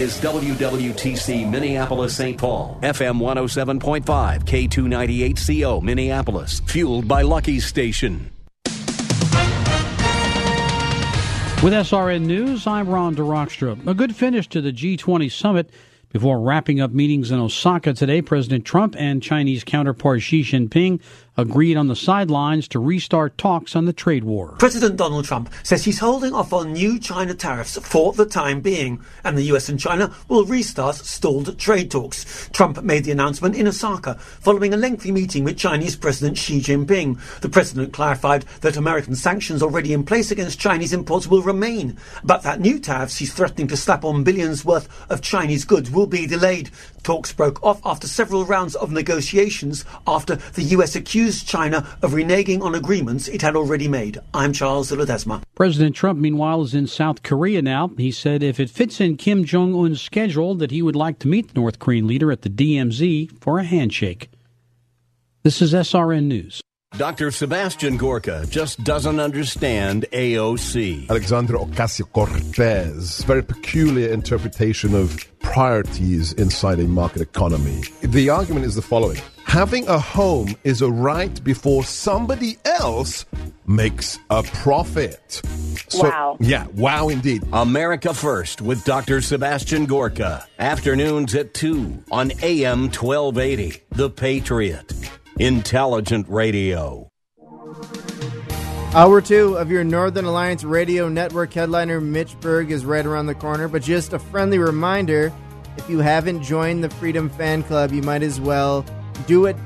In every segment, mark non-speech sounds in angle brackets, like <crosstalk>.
is WWTC Minneapolis St. Paul, FM 107.5, K298CO Minneapolis, fueled by Lucky's Station. With SRN News, I'm Ron DeRockstra. A good finish to the G20 summit before wrapping up meetings in Osaka today. President Trump and Chinese counterpart Xi Jinping agreed on the sidelines to restart talks on the trade war. President Donald Trump says he's holding off on new China tariffs for the time being, and the US and China will restart stalled trade talks. Trump made the announcement in Osaka following a lengthy meeting with Chinese President Xi Jinping. The president clarified that American sanctions already in place against Chinese imports will remain, but that new tariffs he's threatening to slap on billions worth of Chinese goods will be delayed. Talks broke off after several rounds of negotiations after the US accused China of reneging on agreements it had already made. I'm Charles Ledesma. President Trump, meanwhile, is in South Korea now. He said if it fits in Kim Jong un's schedule, that he would like to meet the North Korean leader at the DMZ for a handshake. This is SRN News. Dr. Sebastian Gorka just doesn't understand AOC. Alexandra Ocasio Cortez, very peculiar interpretation of priorities inside a market economy. The argument is the following Having a home is a right before somebody else makes a profit. So, wow. Yeah, wow indeed. America First with Dr. Sebastian Gorka. Afternoons at 2 on AM 1280. The Patriot. Intelligent Radio. Hour two of your Northern Alliance Radio Network headliner Mitch Berg is right around the corner, but just a friendly reminder if you haven't joined the Freedom Fan Club, you might as well do it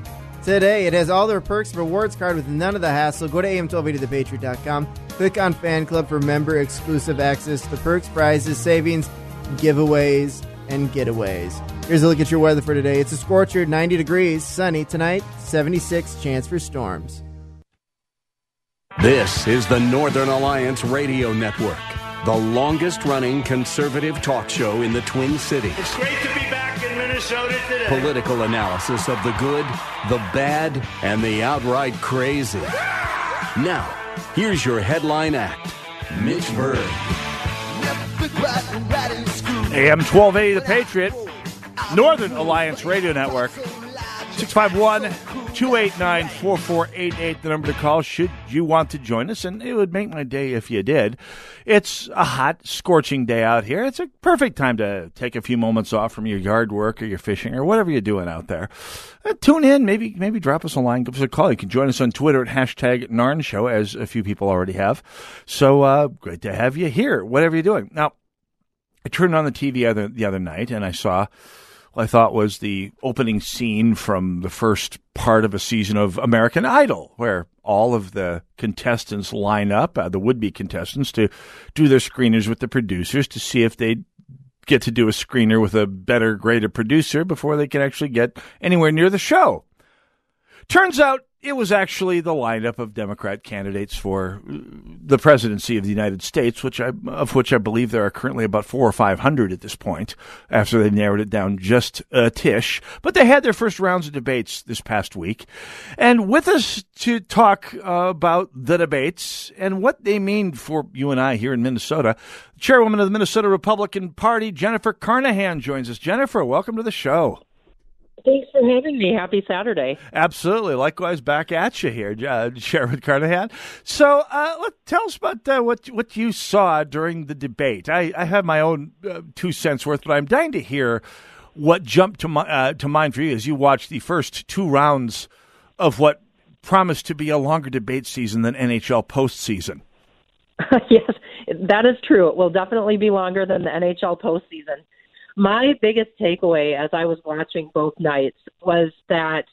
today. It has all their perks of rewards card with none of the hassle. Go to am1280thepatriot.com, click on Fan Club for member exclusive access to the perks, prizes, savings, giveaways, and getaways. Here's a look at your weather for today. It's a scorcher, 90 degrees, sunny tonight, 76 chance for storms. This is the Northern Alliance Radio Network, the longest running conservative talk show in the Twin Cities. It's great to be back in Minnesota today. Political analysis of the good, the bad, and the outright crazy. Now, here's your headline act Mitch Berg. AM 1280, The Patriot. Northern Alliance Radio Network. 651 289 4488, the number to call should you want to join us. And it would make my day if you did. It's a hot, scorching day out here. It's a perfect time to take a few moments off from your yard work or your fishing or whatever you're doing out there. Uh, tune in, maybe maybe drop us a line, give us a call. You can join us on Twitter at hashtag Narn Show, as a few people already have. So uh, great to have you here, whatever you're doing. Now, I turned on the TV other, the other night and I saw I thought was the opening scene from the first part of a season of American Idol, where all of the contestants line up, uh, the would be contestants, to do their screeners with the producers to see if they get to do a screener with a better graded producer before they can actually get anywhere near the show. Turns out it was actually the lineup of Democrat candidates for the presidency of the United States, which I, of which I believe there are currently about four or five hundred at this point, after they narrowed it down just a tish. But they had their first rounds of debates this past week, and with us to talk uh, about the debates and what they mean for you and I here in Minnesota, Chairwoman of the Minnesota Republican Party, Jennifer Carnahan, joins us. Jennifer, welcome to the show. Thanks for having me. Happy Saturday. Absolutely. Likewise, back at you here, uh, Sharon Carnahan. So, uh, let, tell us about uh, what what you saw during the debate. I, I have my own uh, two cents worth, but I'm dying to hear what jumped to my, uh, to mind for you as you watched the first two rounds of what promised to be a longer debate season than NHL postseason. <laughs> yes, that is true. It will definitely be longer than the NHL postseason. My biggest takeaway as I was watching both nights was that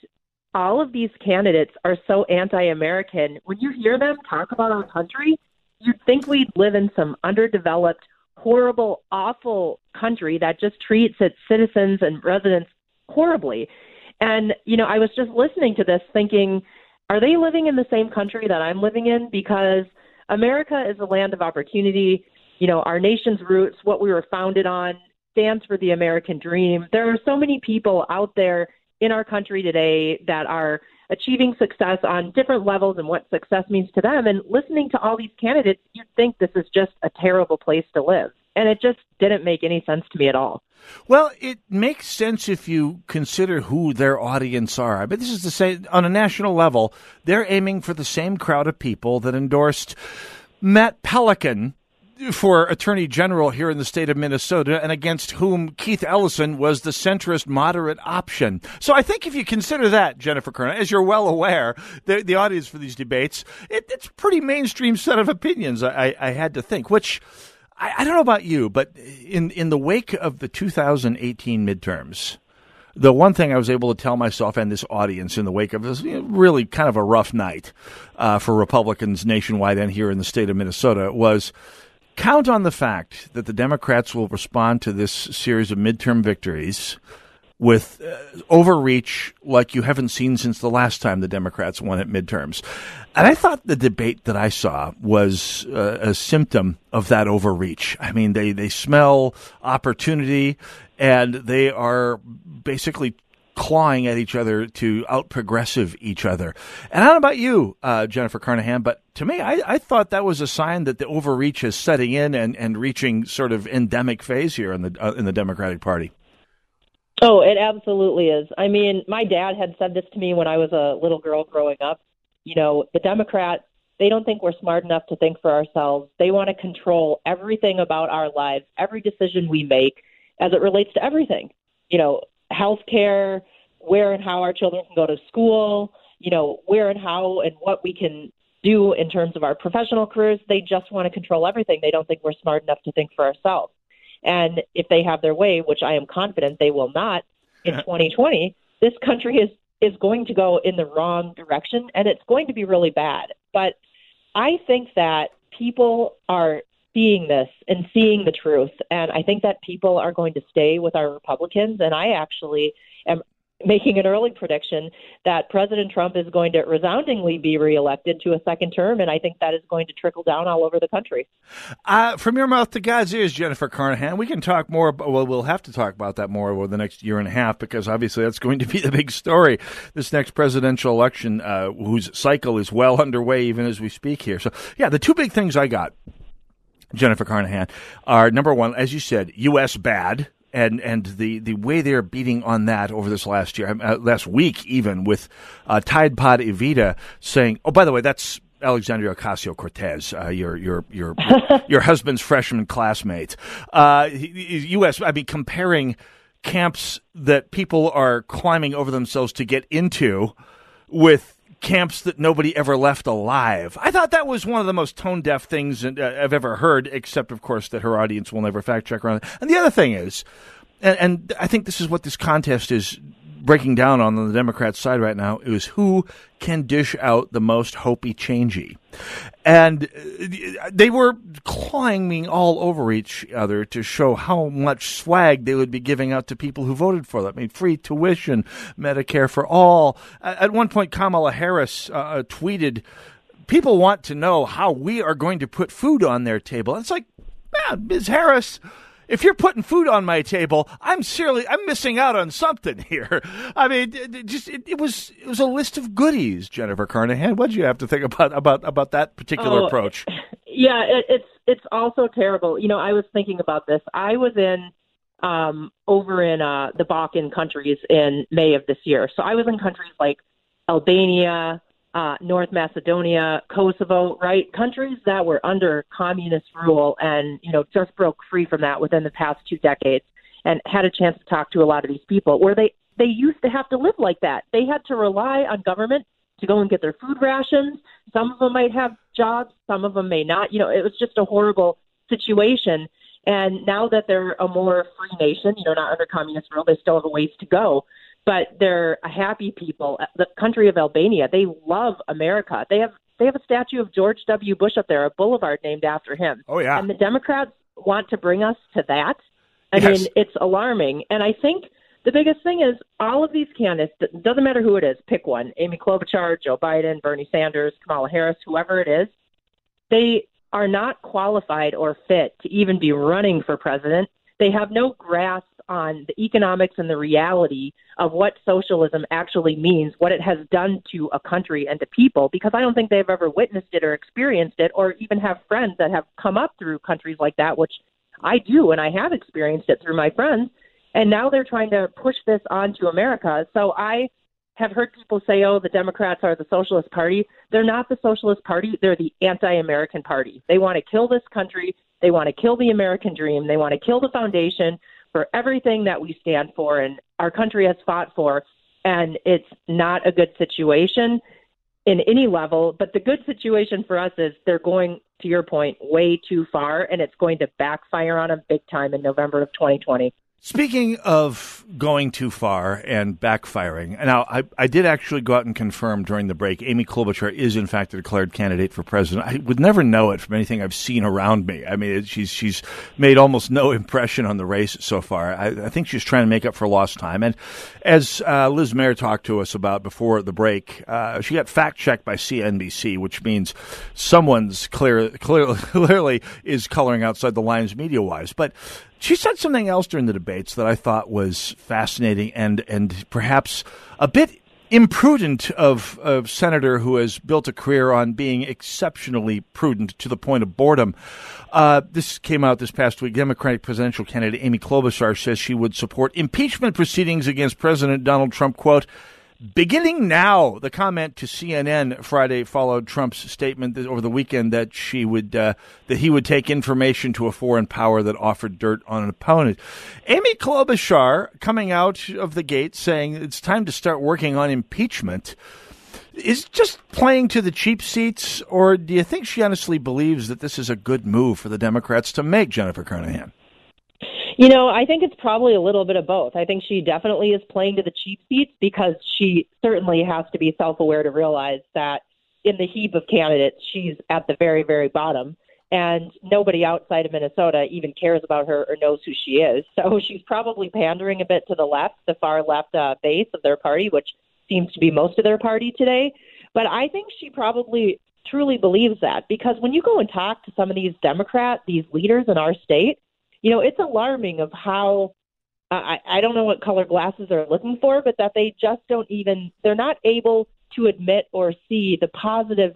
all of these candidates are so anti American. When you hear them talk about our country, you'd think we'd live in some underdeveloped, horrible, awful country that just treats its citizens and residents horribly. And, you know, I was just listening to this thinking, are they living in the same country that I'm living in? Because America is a land of opportunity. You know, our nation's roots, what we were founded on, stands for the American dream. There are so many people out there in our country today that are achieving success on different levels and what success means to them. And listening to all these candidates, you'd think this is just a terrible place to live. And it just didn't make any sense to me at all. Well, it makes sense if you consider who their audience are. Mean, this is the same on a national level. They're aiming for the same crowd of people that endorsed Matt Pelikan for Attorney General here in the state of Minnesota and against whom Keith Ellison was the centrist moderate option. So I think if you consider that, Jennifer Carnahan, as you're well aware, the, the audience for these debates, it, it's a pretty mainstream set of opinions, I, I had to think, which I, I don't know about you, but in, in the wake of the 2018 midterms, the one thing I was able to tell myself and this audience in the wake of this really kind of a rough night uh, for Republicans nationwide and here in the state of Minnesota was count on the fact that the Democrats will respond to this series of midterm victories with uh, overreach like you haven't seen since the last time the Democrats won at midterms. And I thought the debate that I saw was uh, a symptom of that overreach. I mean, they, they smell opportunity and they are basically clawing at each other to out progressive each other. And I don't know about you, uh, Jennifer Carnahan, but to me, I, I, thought that was a sign that the overreach is setting in and, and reaching sort of endemic phase here in the uh, in the Democratic Party. Oh, it absolutely is. I mean, my dad had said this to me when I was a little girl growing up. You know, the Democrats, they don't think we're smart enough to think for ourselves. They want to control everything about our lives, every decision we make as it relates to everything. You know, health care, where and how our children can go to school, you know, where and how and what we can do in terms of our professional careers. They just want to control everything. They don't think we're smart enough to think for ourselves. And if they have their way, which I am confident they will not in 2020, this country is is going to go in the wrong direction and it's going to be really bad. But I think that people are seeing this and seeing the truth. And I think that people are going to stay with our Republicans. And I actually am making an early prediction that President Trump is going to resoundingly be reelected to a second term, and I think that is going to trickle down all over the country. Uh, from your mouth to God's ears, Jennifer Carnahan, we can talk more. About, Well, we'll have to talk about that more over the next year and a half because obviously that's going to be <laughs> the big story this next presidential election, uh, whose cycle is well underway even as we speak here. So, yeah, the two big things I got. Jennifer Carnahan are number one, as you said, U.S. bad, and and the the way they're beating on that over this last year, uh, last week even with uh, Tide Pod Evita saying, "Oh, by the way, that's." Alexandria Ocasio Cortez, uh, your your your <laughs> your husband's freshman classmate. Uh, U.S. I mean, comparing camps that people are climbing over themselves to get into with camps that nobody ever left alive. I thought that was one of the most tone deaf things uh, I've ever heard, except, of course, that her audience will never fact check around. And the other thing is, and, and I think this is what this contest is breaking down on the Democrats' side right now is who can dish out the most hopey changey. And uh, they were clawing all over each other to show how much swag they would be giving out to people who voted for them. I mean, free tuition, Medicare for all. At one point, Kamala Harris uh, uh, tweeted, People want to know how we are going to put food on their table. And it's like, man, Ms. Harris, if you're putting food on my table, I'm seriously I'm missing out on something <laughs> here. I mean, it, just it, it, was it was a list of goodies, Jennifer Carnahan. What did you have to think about about about that particular oh, approach? <laughs> Yeah, it, it's it's also terrible. You know, I was thinking about this. I was in um, over in uh, the Balkan countries in May of this year, so I was in countries like Albania, uh, North Macedonia, Kosovo, right? Countries that were under communist rule and, you know, just broke free from that within the past two decades and had a chance to talk to a lot of these people where they, they used to have to live like that. They had to rely on government to go and get their food rations. Some of them might have jobs, some of them may not. You know, it was just a horrible situation. And now that they're a more free nation, you know, not under communist rule, they still have a ways to go but they're a happy people. Uh, the country of Albania, they love America. They have they have a statue of George W. Bush up there, a boulevard named after him. Oh yeah. And the Democrats want to bring us to that. I Yes. mean, it's alarming. And I think the biggest thing is all of these candidates, it doesn't matter who it is, pick one Amy Klobuchar, Joe Biden, Bernie Sanders, Kamala Harris, whoever it is, they are not qualified or fit to even be running for president. They have no grasp on the economics and the reality of what socialism actually means, what it has done to a country and to people, because I don't think they've ever witnessed it or experienced it, or even have friends that have come up through countries like that, which I do, and I have experienced it through my friends. And now they're trying to push this onto America. So I have heard people say, oh, the Democrats are the Socialist Party. They're not the Socialist Party. They're the anti American Party. They want to kill this country. They want to kill the American dream. They want to kill the foundation for everything that we stand for and our country has fought for. And it's not a good situation in any level. But the good situation for us is they're going, to your point, way too far, and it's going to backfire on them big time in November of 2020. Speaking of going too far and backfiring, now I, I did actually go out and confirm during the break Amy Klobuchar is in fact a declared candidate for president. I would never know it from anything I've seen around me. I mean, she's she's made almost no impression on the race so far. I, I think she's trying to make up for lost time. And as uh, Liz Mair talked to us about before the break, uh, she got fact checked by CNBC, which means someone's clear, clear <laughs> clearly is coloring outside the lines media wise, but. She said something else during the debates that I thought was fascinating and and perhaps a bit imprudent of a senator who has built a career on being exceptionally prudent to the point of boredom. Uh, this came out this past week. Democratic presidential candidate Amy Klobuchar says she would support impeachment proceedings against President Donald Trump. Quote. Beginning now, the comment to CNN Friday followed Trump's statement over the weekend that she would uh, that he would take information to a foreign power that offered dirt on an opponent. Amy Klobuchar coming out of the gate saying it's time to start working on impeachment is just playing to the cheap seats, or do you think she honestly believes that this is a good move for the Democrats to make, Jennifer Carnahan? You know, I think it's probably a little bit of both. I think she definitely is playing to the cheap seats because she certainly has to be self aware to realize that in the heap of candidates, she's at the very, very bottom. And nobody outside of Minnesota even cares about her or knows who she is. So <laughs> she's probably pandering a bit to the left, the far left uh, base of their party, which seems to be most of their party today. But I think she probably truly believes that because when you go and talk to some of these Democrat, these leaders in our state, you know, it's alarming of how I, I don't know what color glasses they're looking for, but that they just don't even they're not able to admit or see the positive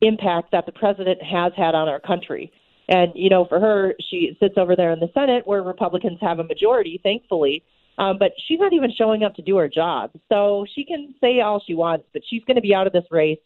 impact that the president has had on our country. And you know, for her, she sits over there in the Senate where Republicans have a majority, thankfully. Um, but she's not even showing up to do her job. So she can say all she wants, but she's going to be out of this race.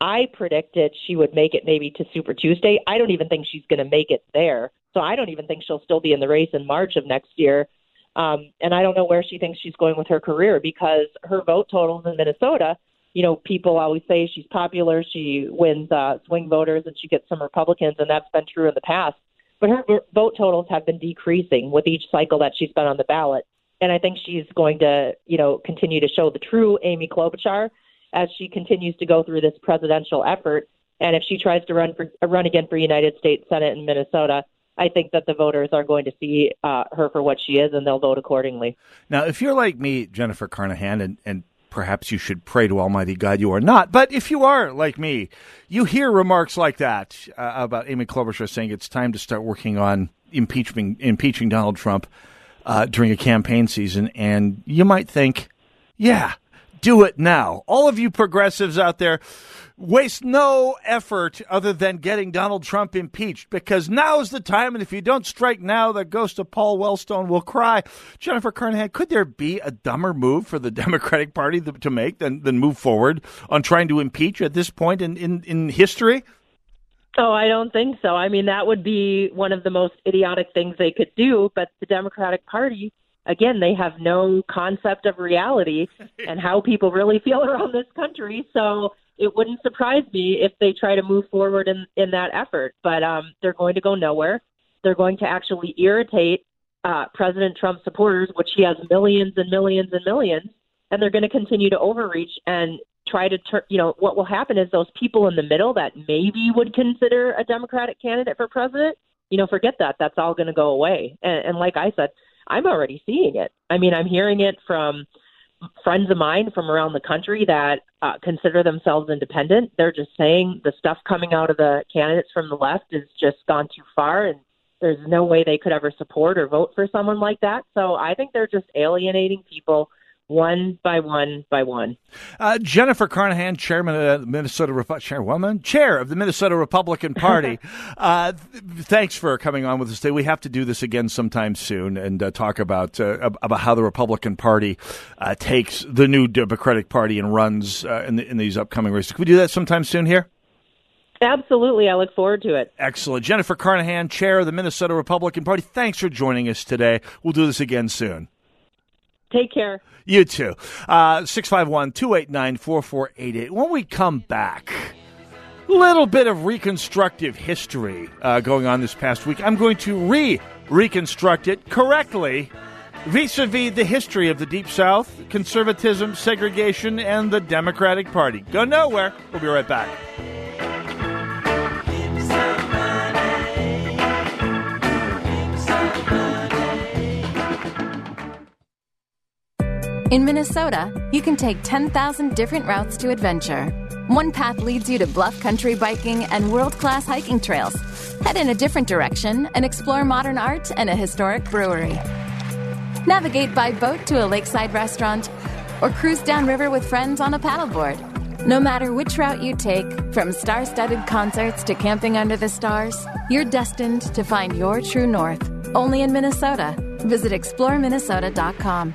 I predicted she would make it maybe to Super Tuesday. I don't even think she's going to make it there. So I don't even think she'll still be in the race in March of next year. Um, and I don't know where she thinks she's going with her career because her vote totals in Minnesota, you know, people always say she's popular, she wins uh, swing voters, and she gets some Republicans, and that's been true in the past. But her vote totals have been decreasing with each cycle that she's been on the ballot. And I think she's going to, you know, continue to show the true Amy Klobuchar as she continues to go through this presidential effort. And if she tries to run for run again for United States Senate in Minnesota, I think that the voters are going to see uh, her for what she is, and they'll vote accordingly. Now, if you're like me, Jennifer Carnahan, and, and perhaps you should pray to Almighty God you are not, but if you are like me, you hear remarks like that uh, about Amy Klobuchar saying it's time to start working on impeaching impeaching Donald Trump uh, during a campaign season, and you might think, yeah, do it now. All of you progressives out there, waste no effort other than getting Donald Trump impeached because now is the time. And if you don't strike now, the ghost of Paul Wellstone will cry. Jennifer Carnahan, could there be a dumber move for the <laughs> Democratic Party to make than, than move forward on trying to impeach at this point in, in, in history? Oh, I don't think so. I mean, that would be one of the most idiotic things they could do. But the Democratic Party, again, they have no concept of reality <laughs> and how people really feel around this country. So it wouldn't surprise me if they try to move forward in, in that effort. But um, they're going to go nowhere. They're going to actually irritate uh, President Trump supporters, which he has millions and millions and millions. And they're going to continue to overreach and try to turn, you know, what will happen is those people in the middle that maybe would consider a Democratic candidate for president you know, forget that. That's all going to go away. And, and like I said, I'm already seeing it. I mean, I'm hearing it from friends of mine from around the country that uh, consider themselves independent. They're just saying the stuff coming out of the candidates from the left has just gone too far, and there's no way they could ever support or vote for someone like that. So I think they're just alienating people one by one by one. Uh, Jennifer Carnahan, chairman of the Minnesota Repu- chairwoman, chair of the Minnesota Republican Party. <laughs> uh, th- thanks for coming on with us today. We have to do this again sometime soon and uh, talk about uh, about how the Republican Party uh, takes the new Democratic Party and runs uh, in, the, in these upcoming races. Can we do that sometime soon here? Absolutely. I look forward to it. Excellent. Jennifer Carnahan, chair of the Minnesota Republican Party. Thanks for joining us today. We'll do this again soon. Take care. You too. Uh, 651 289 4488. When we come back, little bit of reconstructive history uh, going on this past week. I'm going to re reconstruct it correctly vis a vis the history of the Deep South, conservatism, segregation, and the Democratic Party. Go nowhere. We'll be right back. In Minnesota, you can take 10,000 different routes to adventure. One path leads you to bluff country biking and world class hiking trails. Head in a different direction and explore modern art and a historic brewery. Navigate by boat to a lakeside restaurant or cruise downriver with friends on a paddleboard. No matter which route you take, from star studded concerts to camping under the stars, you're destined to find your true north. Only in Minnesota. Visit exploreminnesota.com.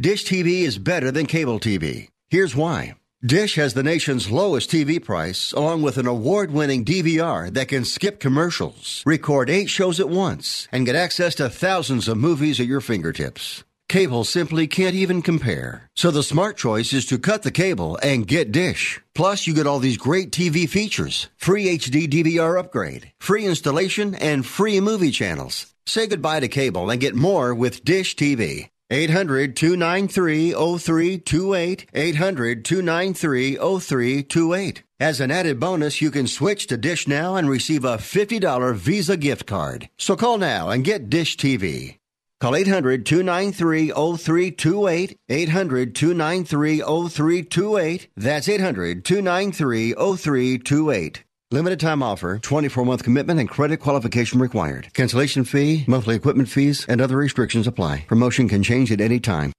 Dish TV is better than cable TV. Here's why. Dish has the nation's lowest TV price, along with an award winning DVR that can skip commercials, record eight shows at once, and get access to thousands of movies at your fingertips. Cable simply can't even compare. So the smart choice is to cut the cable and get Dish. Plus, you get all these great TV features free HD DVR upgrade, free installation, and free movie channels. Say goodbye to cable and get more with Dish TV. 800 293 0328. 800 293 0328. As an added bonus, you can switch to Dish now and receive a $50 Visa gift card. So call now and get Dish TV. Call 800 293 0328. 800 293 0328. That's 800 293 0328. Limited time offer, 24 month commitment and credit qualification required. Cancellation fee, monthly equipment fees, and other restrictions apply. Promotion can change at any time.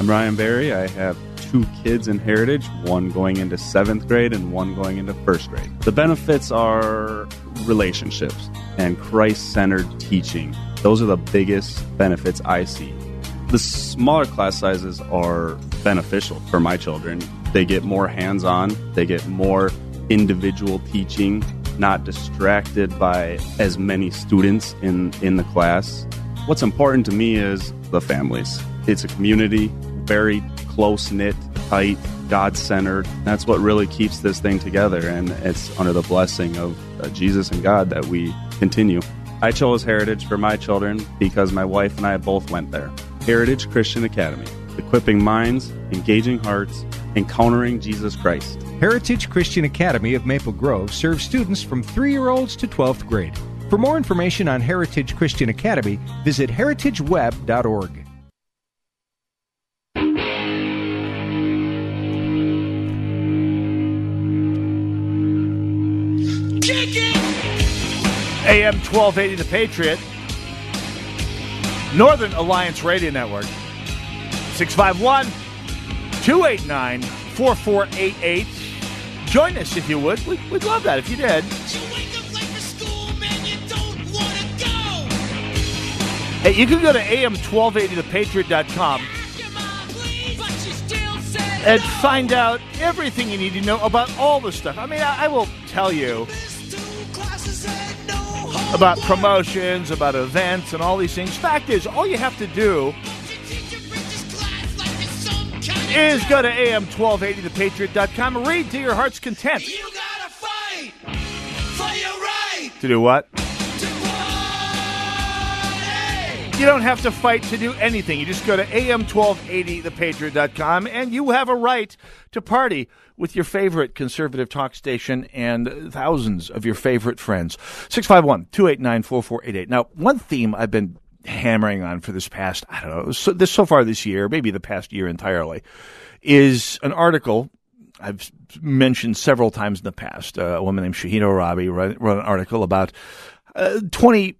I'm Ryan Barry. I have two kids in Heritage, one going into seventh grade and one going into first grade. The benefits are relationships and Christ centered teaching. Those are the biggest benefits I see. The smaller class sizes are beneficial for my children. They get more hands on, they get more individual teaching, not distracted by as many students in, in the class. What's important to me is the families. It's a community, very close knit, tight, God centered. That's what really keeps this thing together, and it's under the blessing of uh, Jesus and God that we continue. I chose Heritage for my children because my wife and I both went there. Heritage Christian Academy, equipping minds, engaging hearts, encountering Jesus Christ. Heritage Christian Academy of Maple Grove serves students from 3 year olds to 12th grade. For more information on Heritage Christian Academy, visit heritageweb.org. AM 1280 The Patriot, Northern Alliance Radio Network, 651 289 4488. Join us if you would. We'd, we'd love that if you did. Hey, you can go to am1280thepatriot.com and find out everything you need to know about all the stuff. I mean, I, I will tell you about promotions, about events, and all these things. Fact is, all you have to do is go to am1280thepatriot.com and read to your heart's content. you gotta fight To do what? You don't have to fight to do anything. You just go to am1280thepatriot.com and you have a right to party with your favorite conservative talk station and thousands of your favorite friends. 651 289 4488. Now, one theme I've been hammering on for this past, I don't know, so, this so far this year, maybe the past year entirely, is an article I've mentioned several times in the past. Uh, a woman named Shahida Arabi wrote, wrote an article about uh, 20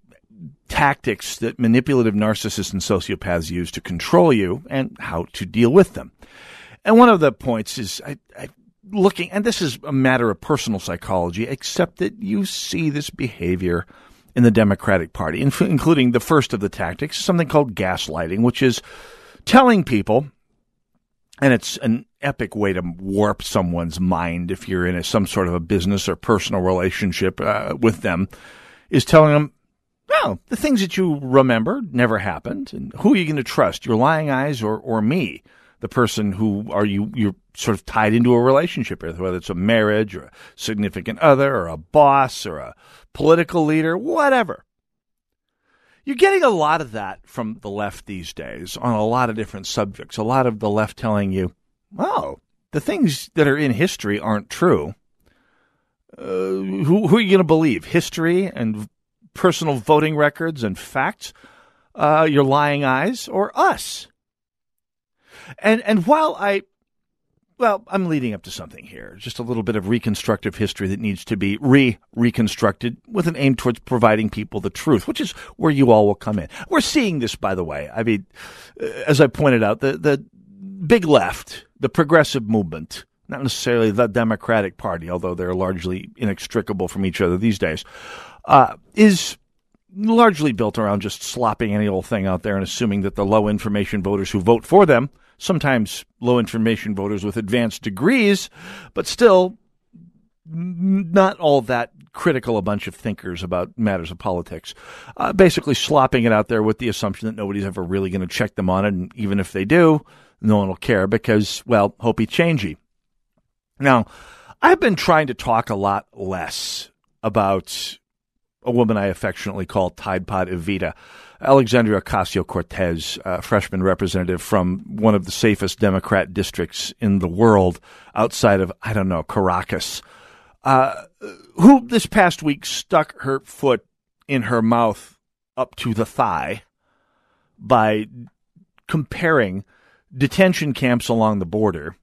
tactics that manipulative narcissists and sociopaths use to control you and how to deal with them. And one of the points is I, I looking, and this is a matter of personal psychology, except that you see this behavior in the Democratic Party, including the first of the tactics, something called gaslighting, which is telling people, and it's an epic way to warp someone's mind if you're in a, some sort of a business or personal relationship uh, with them, is telling them no, the things that you remember never happened. And who are you going to trust, your lying eyes or, or me, the person who are you you're sort of tied into a relationship with, whether it's a marriage or a significant other or a boss or a political leader, whatever. You're getting a lot of that from the left these days on a lot of different subjects. A lot of the left telling you, oh, the things that are in history aren't true. Uh, who, who, are you going to believe? History and personal voting records and facts, uh, your lying eyes, or us. And and while I, well, I'm leading up to something here, just a little bit of reconstructive history that needs to be re reconstructed with an aim towards providing people the truth, which is where you all will come in. We're seeing this, by the way. I mean, uh, as I pointed out, the the big left, the progressive movement, not necessarily the Democratic Party, although they're largely inextricable from each other these days, uh, is largely built around just slopping any old thing out there and assuming that the low information voters who vote for them, sometimes low information voters with advanced degrees, but still not all that critical a bunch of thinkers about matters of politics, uh, basically slopping it out there with the assumption that nobody's ever really going to check them on it, and even if they do, no one will care because, well, hopey changey. Now, I've been trying to talk a lot less about a woman I affectionately call Tide Pod Evita. Alexandria Ocasio Cortez, a freshman representative from one of the safest Democrat districts in the world outside of, I don't know, Caracas, uh, who this past week stuck her foot in her mouth up to the thigh by comparing detention camps along the border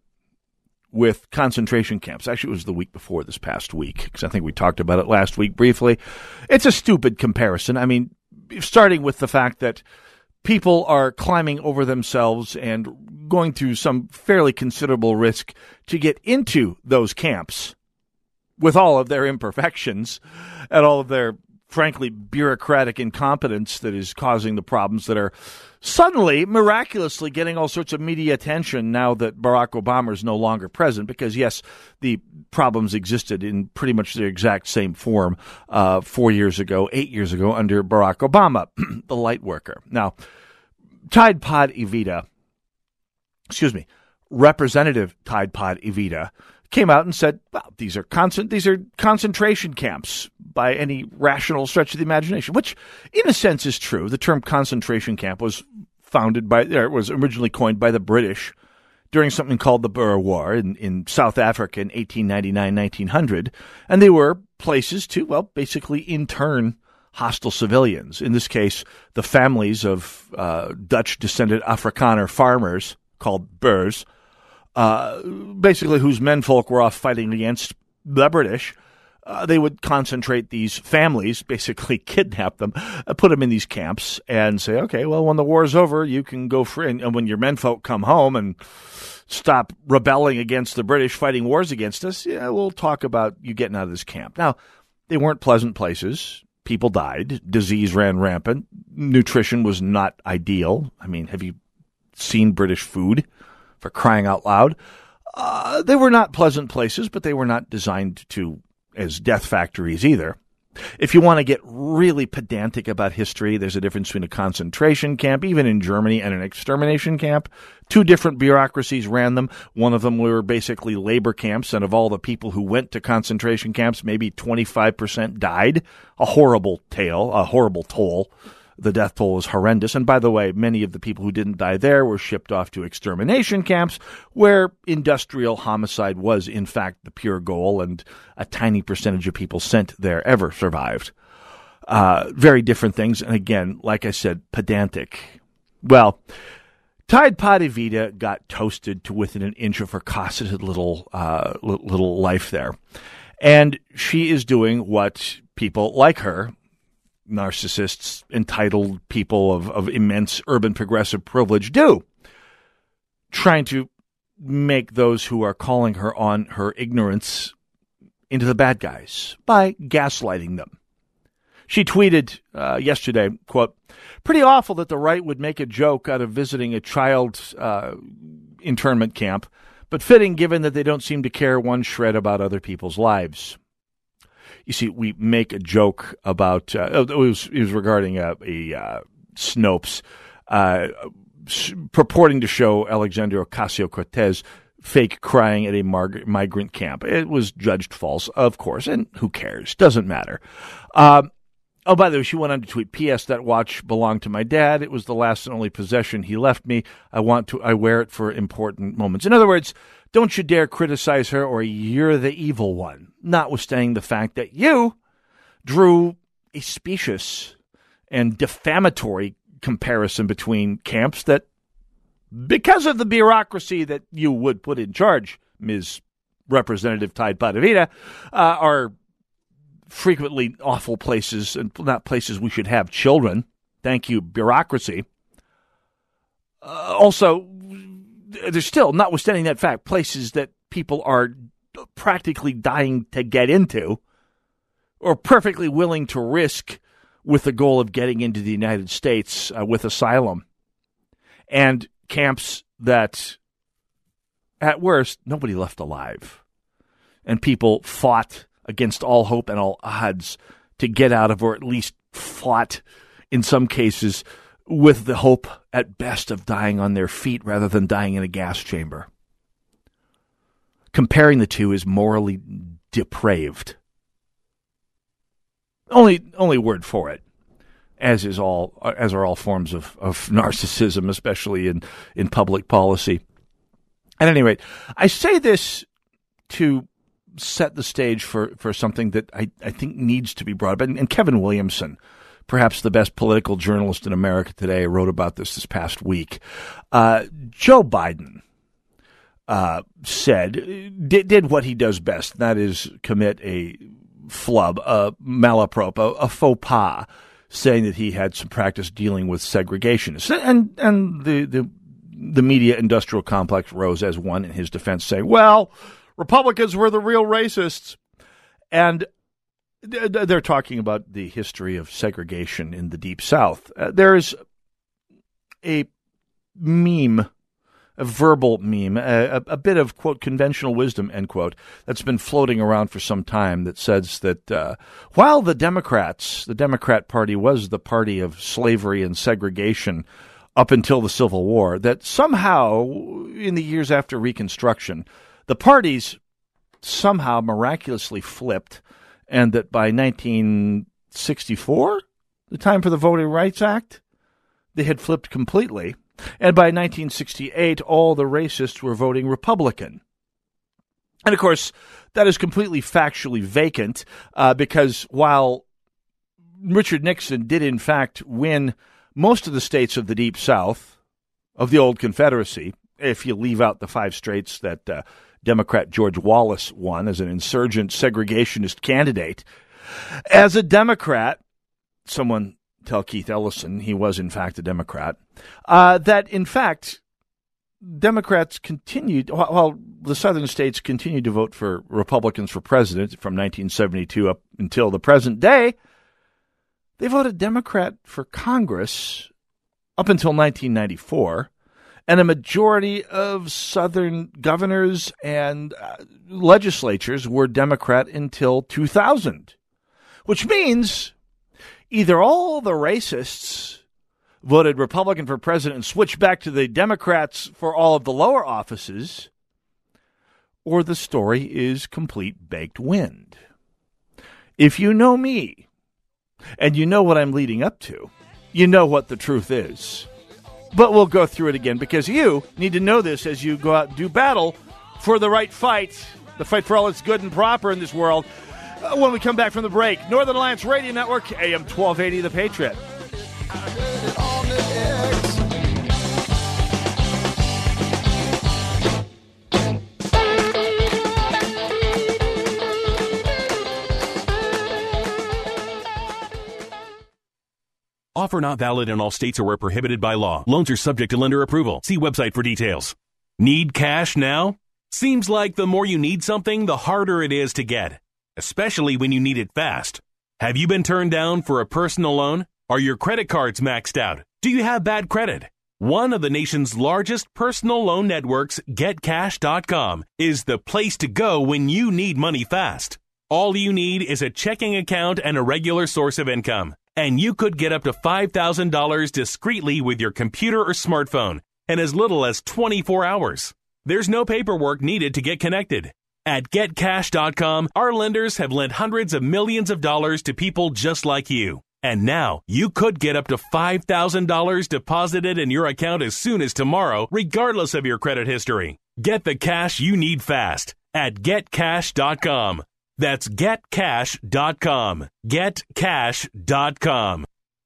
with concentration camps. Actually, it was the week before this past week because I think we talked about it last week briefly. It's a stupid comparison. I mean, starting with the fact that people are climbing over themselves and going through some fairly considerable risk to get into those camps with all of their imperfections and all of their frankly bureaucratic incompetence that is causing the problems that are suddenly, miraculously, getting all sorts of media attention now that Barack Obama is no longer president. Because, yes, the problems existed in pretty much the exact same form uh, four years ago, eight years ago, under Barack Obama, <clears throat> the light worker. Now, Tide Pod Evita, excuse me, Representative Tide Pod Evita came out and said, "Well, these are these are concentration camps by any rational stretch of the imagination," which, in a sense, is true. The term concentration camp was founded by, or was originally coined by the British during something called the Boer War in, in South Africa in 1899 1900, and they were places to, well, basically intern hostile civilians. In this case, the families of uh, Dutch descended Afrikaner farmers called Boers uh, basically whose menfolk were off fighting against the British. Uh, they would concentrate these families, <laughs> basically kidnap them, uh, put them in these camps, and say, okay, well, when the war's over, you can go free. And, and when your menfolk come home and stop rebelling against the British, fighting wars against us, yeah, we'll talk about you getting out of this camp. Now, they weren't pleasant places. People died. Disease ran rampant. Nutrition was not ideal. I mean, have you seen British food? For crying out loud. Uh, they were not pleasant places, but they were not designed to as death factories either. If you want to get really pedantic about history, there's a difference between a concentration camp, even in Germany, and an extermination camp. Two different bureaucracies ran them. One of them were basically labor camps, and of all the people who went to concentration camps, maybe 25% died. A horrible tale, a horrible toll. The death toll was horrendous. And by the way, many of the people who didn't die there were shipped off to extermination camps where industrial homicide was, in fact, the pure goal, and a tiny percentage of people sent there ever survived. Uh, very different things. And again, like I said, pedantic. Well, Tide Pod Evita got toasted to within an inch of her cosseted little uh, little life there, and she is doing what people like her narcissists, entitled people of, of immense urban progressive privilege do, trying to make those who are calling her on her ignorance into the bad guys by gaslighting them. She tweeted uh, yesterday, quote, pretty awful that the right would make a joke out of visiting a child uh, internment camp, but fitting given that they don't seem to care one shred about other people's lives you see, we make a joke about uh, it, was, it was regarding a, a uh, Snopes uh, purporting to show Alexandria Ocasio Cortez fake crying at a mar- migrant camp. It was judged false, of course, and who cares? Doesn't matter. Um, oh, by the way, she went on to tweet, "P.S. That watch belonged to my dad. It was the last and only possession he left me. I want to. I wear it for important moments." In other words, don't you dare criticize her, or you're the evil one, notwithstanding the fact that you drew a specious and defamatory comparison between camps that, because of the bureaucracy that you would put in charge, Ms. Representative Tide Pod Evita, uh, are frequently awful places and not places we should have children. Thank you, bureaucracy. Uh, also, there's still, notwithstanding that fact, places that people are practically dying to get into or perfectly willing to risk with the goal of getting into the United States uh, with asylum. And camps that, at worst, nobody left alive. And people fought against all hope and all odds to get out of, or at least fought in some cases with the hope at best of dying on their feet rather than dying in a gas chamber. Comparing the two is morally depraved. Only only word for it, as is all as are all forms of, of <laughs> narcissism, especially in, in public policy. At any rate, I say this to set the stage for, for something that I, I think needs to be brought up. And, and Kevin Williamson, perhaps the best political journalist in America today, wrote about this this past week. Uh, Joe Biden uh, said did, did what he does best, that is commit a flub, a malaprop, a, a faux pas, saying that he had some practice dealing with segregationists, and and the the the media industrial complex rose as one in his defense, saying, "Well, Republicans were the real racists," and they're talking about the history of segregation in the Deep South. Uh, there's a meme, a verbal meme, a, a, bit of, quote, conventional wisdom, end quote, that's been floating around for some time that says that uh, while the Democrats, the Democrat Party was the party of slavery and segregation up until the Civil War, that somehow in the years after Reconstruction, the parties somehow miraculously flipped and that by 1964, the time for the Voting Rights Act, they had flipped completely. And by 1968, all the racists were voting Republican. And of course, that is completely factually vacant uh, because while Richard Nixon did, in fact, win most of the states of the Deep South, of the old Confederacy, if you leave out the five states that uh, Democrat George Wallace won as an insurgent segregationist candidate. As a Democrat, someone tell Keith Ellison he was in fact a Democrat, uh, that in fact Democrats continued, while the southern states continued to vote for Republicans for president from 1972 up until the present day, they voted Democrat for Congress up until 1994 and a majority of Southern governors and uh, legislatures were Democrat until 2000, which means either all the racists voted Republican for president and switched back to the Democrats for all of the lower offices, or the story is complete baked wind. If you know me, and you know what I'm leading up to, you know what the truth is. But we'll go through it again because you need to know this as you go out and do battle for the right fight, the fight for all that's good and proper in this world. Uh, when we come back from the break, Northern Alliance Radio Network, AM 1280, The Patriot. Offer not valid in all states or where prohibited by law. Loans are subject to lender approval. See website for details. Need cash now? Seems like the more you need something, the harder it is to get, especially when you need it fast. Have you been turned down for a personal loan? Are your credit cards maxed out? Do you have bad credit? One of the nation's largest personal loan networks, GetCash.com, is the place to go when you need money fast. All you need is a checking account and a regular source of income and you could get up to $5,000 discreetly with your computer or smartphone in as little as 24 hours. There's no paperwork needed to get connected. At getcash.com, our lenders have lent hundreds of millions of dollars to people just like you. And now you could get up to $5,000 deposited in your account as soon as tomorrow, regardless of your credit history. Get the cash you need fast at getcash.com. That's getcash.com. Getcash.com.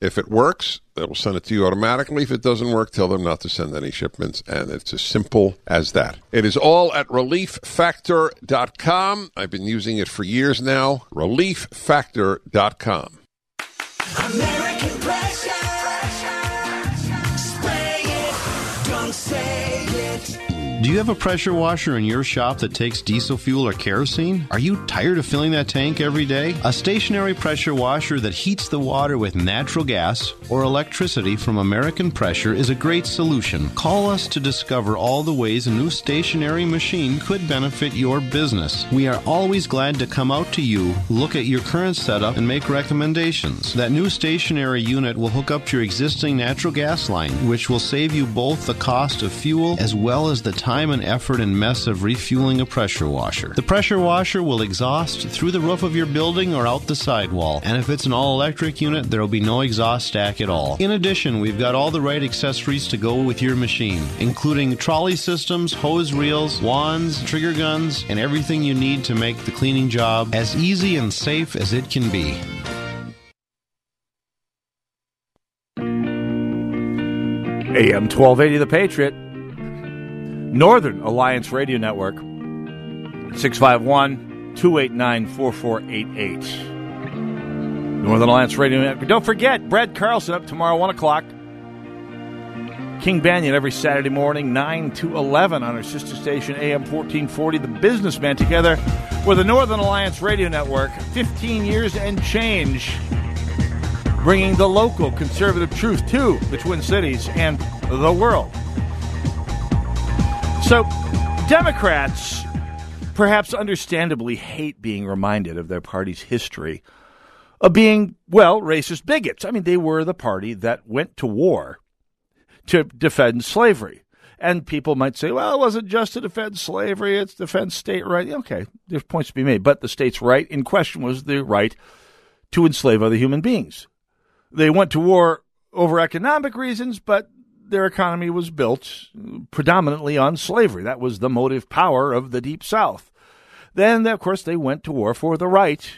If it works, it'll send it to you automatically. If it doesn't work, tell them not to send any shipments. And it's as simple as that. It is all at relieffactor.com. I've been using it for years now. Relieffactor.com. American pressure. Spray it, don't say. Do you have a pressure washer in your shop that takes diesel fuel or kerosene? Are you tired of filling that tank every day? A stationary pressure washer that heats the water with natural gas or electricity from American Pressure is a great solution. Call us to discover all the ways a new stationary machine could benefit your business. We are always glad to come out to you, look at your current setup, and make recommendations. That new stationary unit will hook up to your existing natural gas line, which will save you both the cost of fuel as well as the time and effort and mess of refueling a pressure washer. The pressure washer will exhaust through the roof of your building or out the sidewall, and if it's an all electric unit, there will be no exhaust stack at all. In addition, we've got all the right accessories to go with your machine, including trolley systems, hose reels, wands, trigger guns, and everything you need to make the cleaning job as easy and safe as it can be. AM 1280 The Patriot, Northern Alliance Radio Network, 651 289 4488. Northern Alliance Radio Network. Don't forget, Brad Carlson up tomorrow, 1 o'clock. King Banaian every Saturday morning, 9 to 11 on our sister station, AM 1440. The Businessman together with the Northern Alliance Radio Network. 15 years and change bringing the local conservative truth to the Twin Cities and the world. So, Democrats perhaps understandably hate being reminded of their party's history of being, well, racist bigots. I mean, they were the party that went to war to defend slavery. And people might say, well, it wasn't just to defend slavery, it's defend state right. Okay, there's points to be made. But the state's right in question was the right to enslave other human beings. They went to war over economic reasons, but their economy was built predominantly on slavery. That was the motive power of the Deep South. Then, of course, they went to war for the right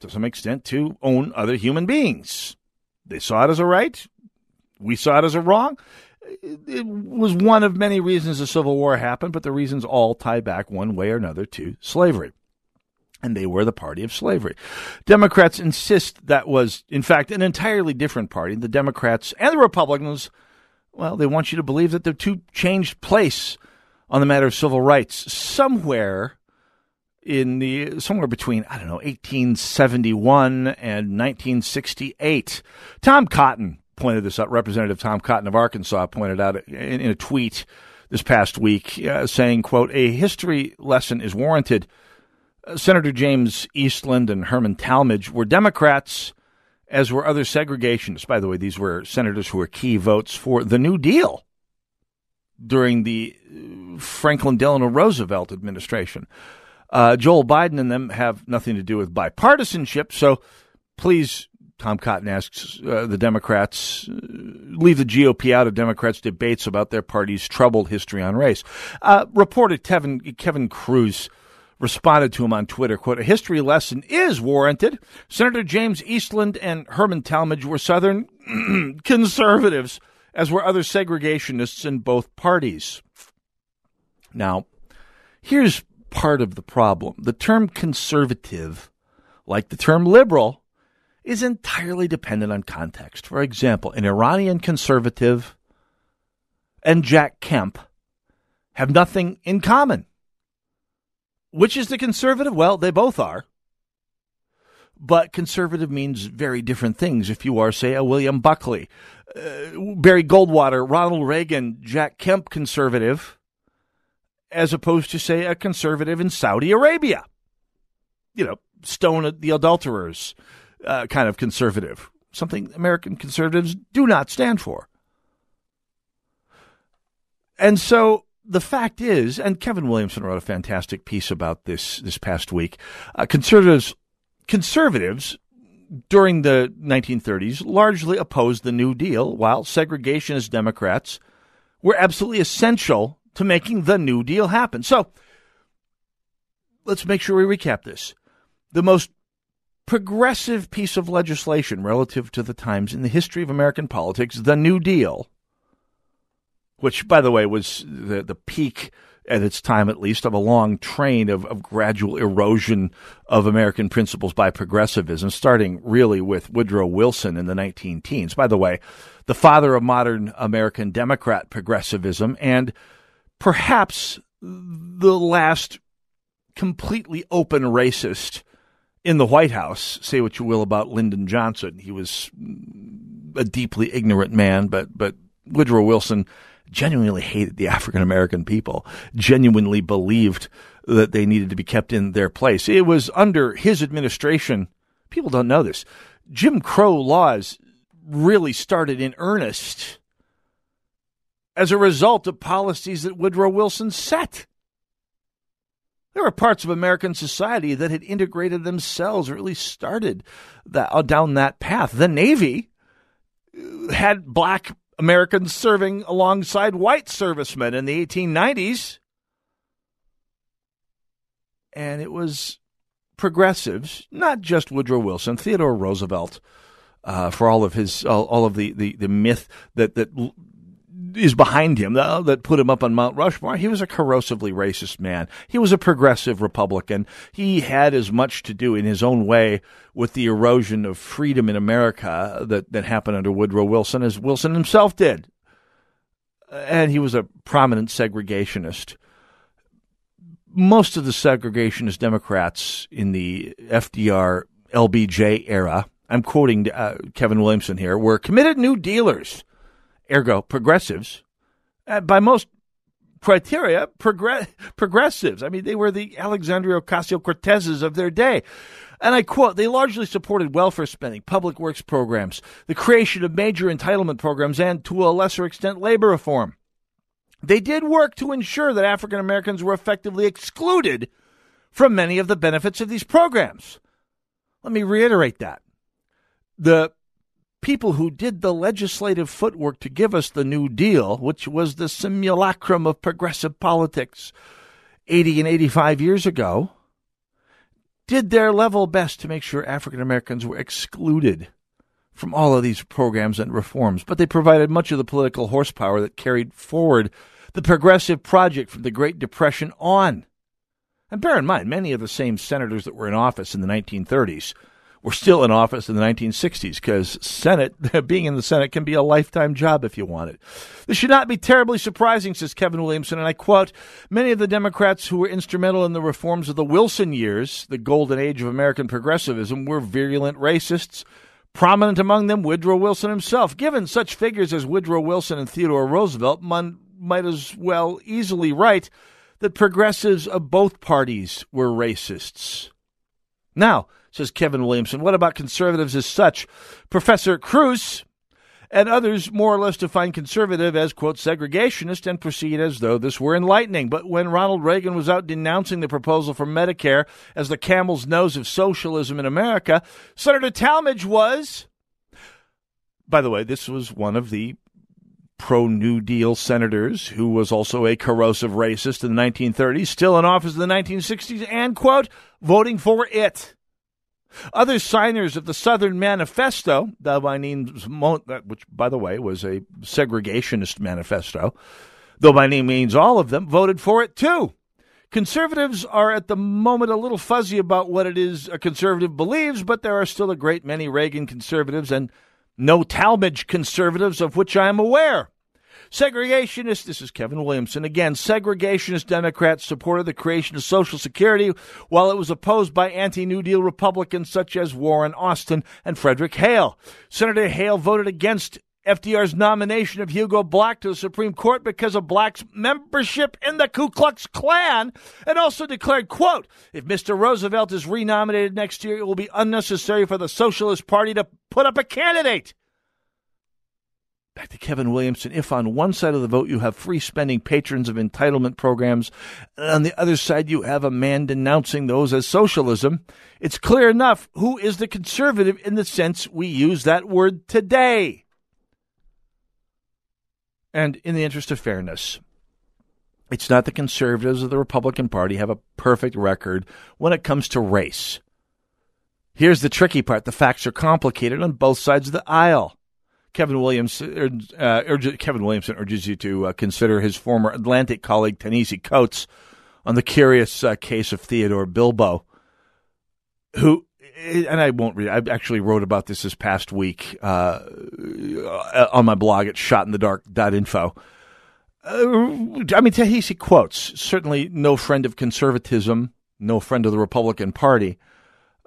to some extent, to own other human beings. They saw it as a right. We saw it as a wrong. It was one of many reasons the Civil War happened, but the reasons all tie back one way or another to slavery. And they were the party of slavery. Democrats insist that was, in fact, an entirely different party. The Democrats and the Republicans, well, they want you to believe that the two changed place on the matter of civil rights somewhere in the somewhere between I don't know 1871 and 1968. Tom Cotton pointed this out. Representative Tom Cotton of Arkansas pointed out in, in a tweet this past week, uh, saying, "quote A history lesson is warranted." Uh, Senator James Eastland and Herman Talmadge were Democrats, as were other segregationists. By the way, these were senators who were key votes for the New Deal during the uh, Franklin Delano Roosevelt administration. Uh, Joe Biden and them have nothing to do with bipartisanship. So please, Tom Cotton asks uh, the Democrats, uh, leave the GOP out of Democrats' debates about their party's troubled history on race. Uh, reporter Kevin, Kevin Kruse responded to him on Twitter, quote, a history lesson is warranted. Senator James Eastland and Herman Talmadge were Southern <clears throat> conservatives, as were other segregationists in both parties. Now, here's part of the problem. The term conservative, like the term liberal, is entirely dependent on context. For example, an Iranian conservative and Jack Kemp have nothing in common. Which is the conservative? Well, they both are. But conservative means very different things if you are, say, a William Buckley, uh, Barry Goldwater, Ronald Reagan, Jack Kemp conservative as opposed to, say, a conservative in Saudi Arabia. You know, stone the adulterers uh, kind of conservative, something American conservatives do not stand for. And so the fact is, and Kevin Williamson wrote a fantastic piece about this this past week. Uh, conservatives, conservatives during the 1930s largely opposed the New Deal, while segregationist Democrats were absolutely essential to making the New Deal happen. So let's make sure we recap this. The most progressive piece of legislation relative to the times in the history of American politics, the New Deal, which, by the way, was the, the peak at its time at least, of a long train of, of gradual erosion of American principles by progressivism, starting really with Woodrow Wilson in the 19 teens. By the way, the father of modern American Democrat progressivism and perhaps the last completely open racist in the White House. Say what you will about Lyndon Johnson. He was a deeply ignorant man, but, but Woodrow Wilson genuinely hated the African American people, genuinely believed that they needed to be kept in their place. It was under his administration, people don't know this, Jim Crow laws really started in earnest as a result of policies that Woodrow Wilson set. There were parts of American society that had integrated themselves, or at least started that, down that path. The Navy had black Americans serving alongside white servicemen in the 1890s. And it was progressives, not just Woodrow Wilson, Theodore Roosevelt, uh, for all of his all, all of the, the, the myth that that is behind him uh, that put him up on Mount Rushmore. He was a corrosively racist man. He was a progressive Republican. He had as much to do in his own way with the erosion of freedom in America that, that happened under Woodrow Wilson as Wilson himself did. And he was a prominent segregationist. Most of the segregationist Democrats in the FDR LBJ era, I'm quoting uh, Kevin Williamson here, were committed New Dealers ergo progressives, uh, by most criteria, progress- progressives. I mean, they were the Alexandria Ocasio Cortezes of their day. And I quote, they largely supported welfare spending, public works programs, the creation of major entitlement programs, and to a lesser extent, labor reform. They did work to ensure that African Americans were effectively excluded from many of the benefits of these programs. Let me reiterate that. The people who did the legislative footwork to give us the New Deal, which was the simulacrum of progressive politics 80 and 85 years ago, did their level best to make sure African Americans were excluded from all of these programs and reforms, but they provided much of the political horsepower that carried forward the progressive project from the Great Depression on. And bear in mind, many of the same senators that were in office in the 1930s were still in office in the 1960s because Senate, <laughs> being in the Senate can be a lifetime job if you want it. This should not be terribly surprising, says Kevin Williamson, and I quote, many of the Democrats who were instrumental in the reforms of the Wilson years, the golden age of American progressivism, were virulent racists. Prominent among them, Woodrow Wilson himself. Given such figures as Woodrow Wilson and Theodore Roosevelt, one might as well easily write that progressives of both parties were racists. Now, says Kevin Williamson. What about conservatives as such? Professor Kruse and others more or less define conservative as, quote, segregationist and proceed as though this were enlightening. But when Ronald Reagan was out denouncing the proposal for Medicare as the camel's nose of socialism in America, Senator Talmadge was. By the way, this was one of the pro New Deal senators who was also a corrosive racist in the 1930s, still in office in the 1960s, and, quote, voting for it. Other signers of the Southern Manifesto, which, by the way, was a segregationist manifesto, though by any means all of them, voted for it too. Conservatives are at the moment a little fuzzy about what it is a conservative believes, but there are still a great many Reagan conservatives and no Talmadge conservatives of which I am aware. Segregationists, this is Kevin Williamson again, segregationist Democrats supported the creation of Social Security while it was opposed by anti New Deal Republicans such as Warren Austin and Frederick Hale. Senator Hale voted against FDR's nomination of Hugo Black to the Supreme Court because of Black's membership in the Ku Klux Klan and also declared, quote, if Mr. Roosevelt is renominated next year, it will be unnecessary for the Socialist Party to put up a candidate. Back to Kevin Williamson. If on one side of the vote you have free spending patrons of entitlement programs, and on the other side you have a man denouncing those as socialism, it's clear enough who is the conservative in the sense we use that word today. And in the interest of fairness, it's not the conservatives of the Republican Party have a perfect record when it comes to race. Here's the tricky part the facts are complicated on both sides of the aisle. Kevin Williams uh, urges, Kevin Williamson urges you to uh, consider his former Atlantic colleague Ta-Nehisi Coates on the curious uh, case of Theodore Bilbo, who and I won't read. I actually wrote about this this past week uh, on my blog at shotinthedark.info. Uh, I mean, Ta-Nehisi Coates certainly no friend of conservatism, no friend of the Republican Party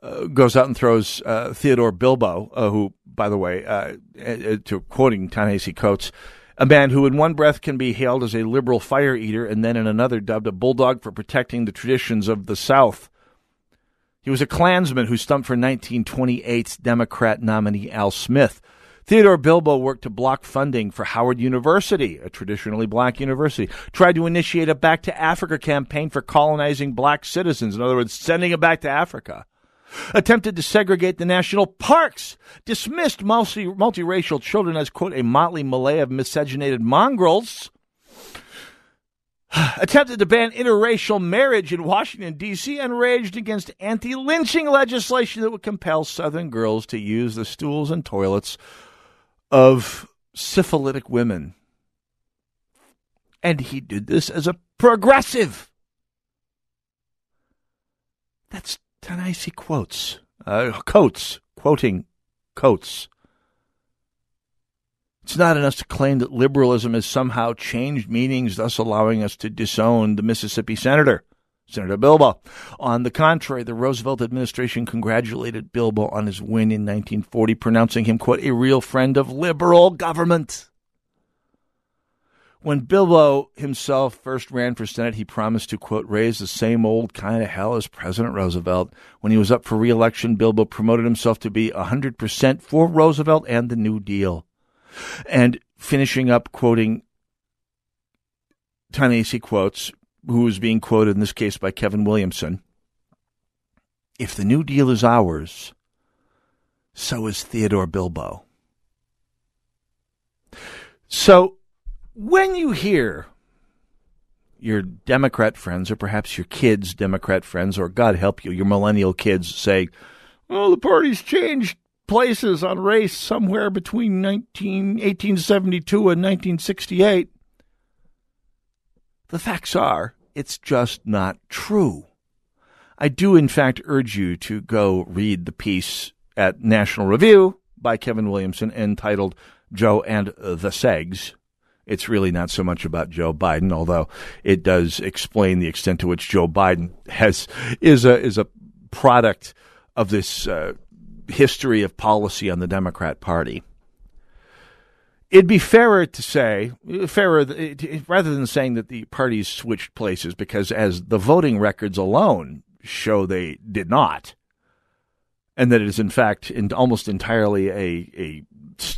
uh, goes out and throws uh, Theodore Bilbo, uh, who, by the way, uh, uh, to quoting Ta-Nehisi Coates, a man who in one breath can be hailed as a liberal fire eater and then in another dubbed a bulldog for protecting the traditions of the South. He was a Klansman who stumped for 1928's Democrat nominee Al Smith. Theodore Bilbo worked to block funding for Howard University, a traditionally black university, tried to initiate a Back to Africa campaign for colonizing black citizens, in other words, sending them back to Africa attempted to segregate the national parks, dismissed multi- multiracial children as, quote, a motley melee of miscegenated mongrels, <sighs> attempted to ban interracial marriage in Washington, D.C., and raged against anti lynching legislation that would compel Southern girls to use the stools and toilets of syphilitic women. And he did this as a progressive. That's Ta-Nehisi Coates, uh, quotes, quoting Coates. It's not enough to claim that liberalism has somehow changed meanings, thus allowing us to disown the Mississippi senator, Senator Bilbo. On the contrary, the Roosevelt administration congratulated Bilbo on his win in 1940, pronouncing him, quote, a real friend of liberal government. When Bilbo himself first ran for Senate, he promised to, quote, raise the same old kind of hell as President Roosevelt. When he was up for reelection, Bilbo promoted himself to be 100% for Roosevelt and the New Deal. And finishing up quoting Ta-Nehisi Coates, who was being quoted in this case by Kevin Williamson. If the New Deal is ours, so is Theodore Bilbo. So when you hear your Democrat friends, or perhaps your kids' Democrat friends, or God help you, your millennial kids say, well, the party's changed places on race somewhere between 19, 1872 and 1968." The facts are, it's just not true. I do, in fact, urge you to go read the piece at National Review by Kevin Williamson entitled Joe and the Segs. It's really not so much about Joe Biden, although it does explain the extent to which Joe Biden has is a is a product of this uh, history of policy on the Democrat Party. It'd be fairer to say, fairer rather than saying that the parties switched places, because as the voting records alone show, they did not, and that it is in fact in almost entirely a a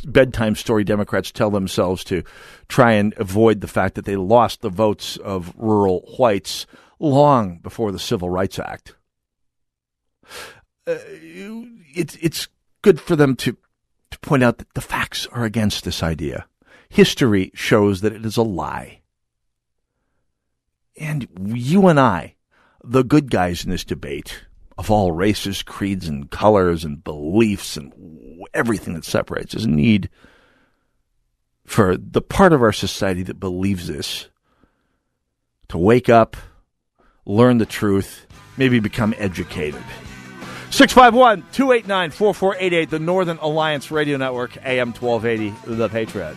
bedtime story Democrats tell themselves to try and avoid the fact that they lost the votes of rural whites long before the Civil Rights Act. Uh, it's it's good for them to to point out that the facts are against this idea. History shows that it is a lie. And you and I, the good guys in this debate, of all races, creeds, and colors, and beliefs, and everything that separates us, need for the part of our society that believes this to wake up, learn the truth, maybe become educated. 651 289 4488, the Northern Alliance Radio Network, AM 1280, The Patriot.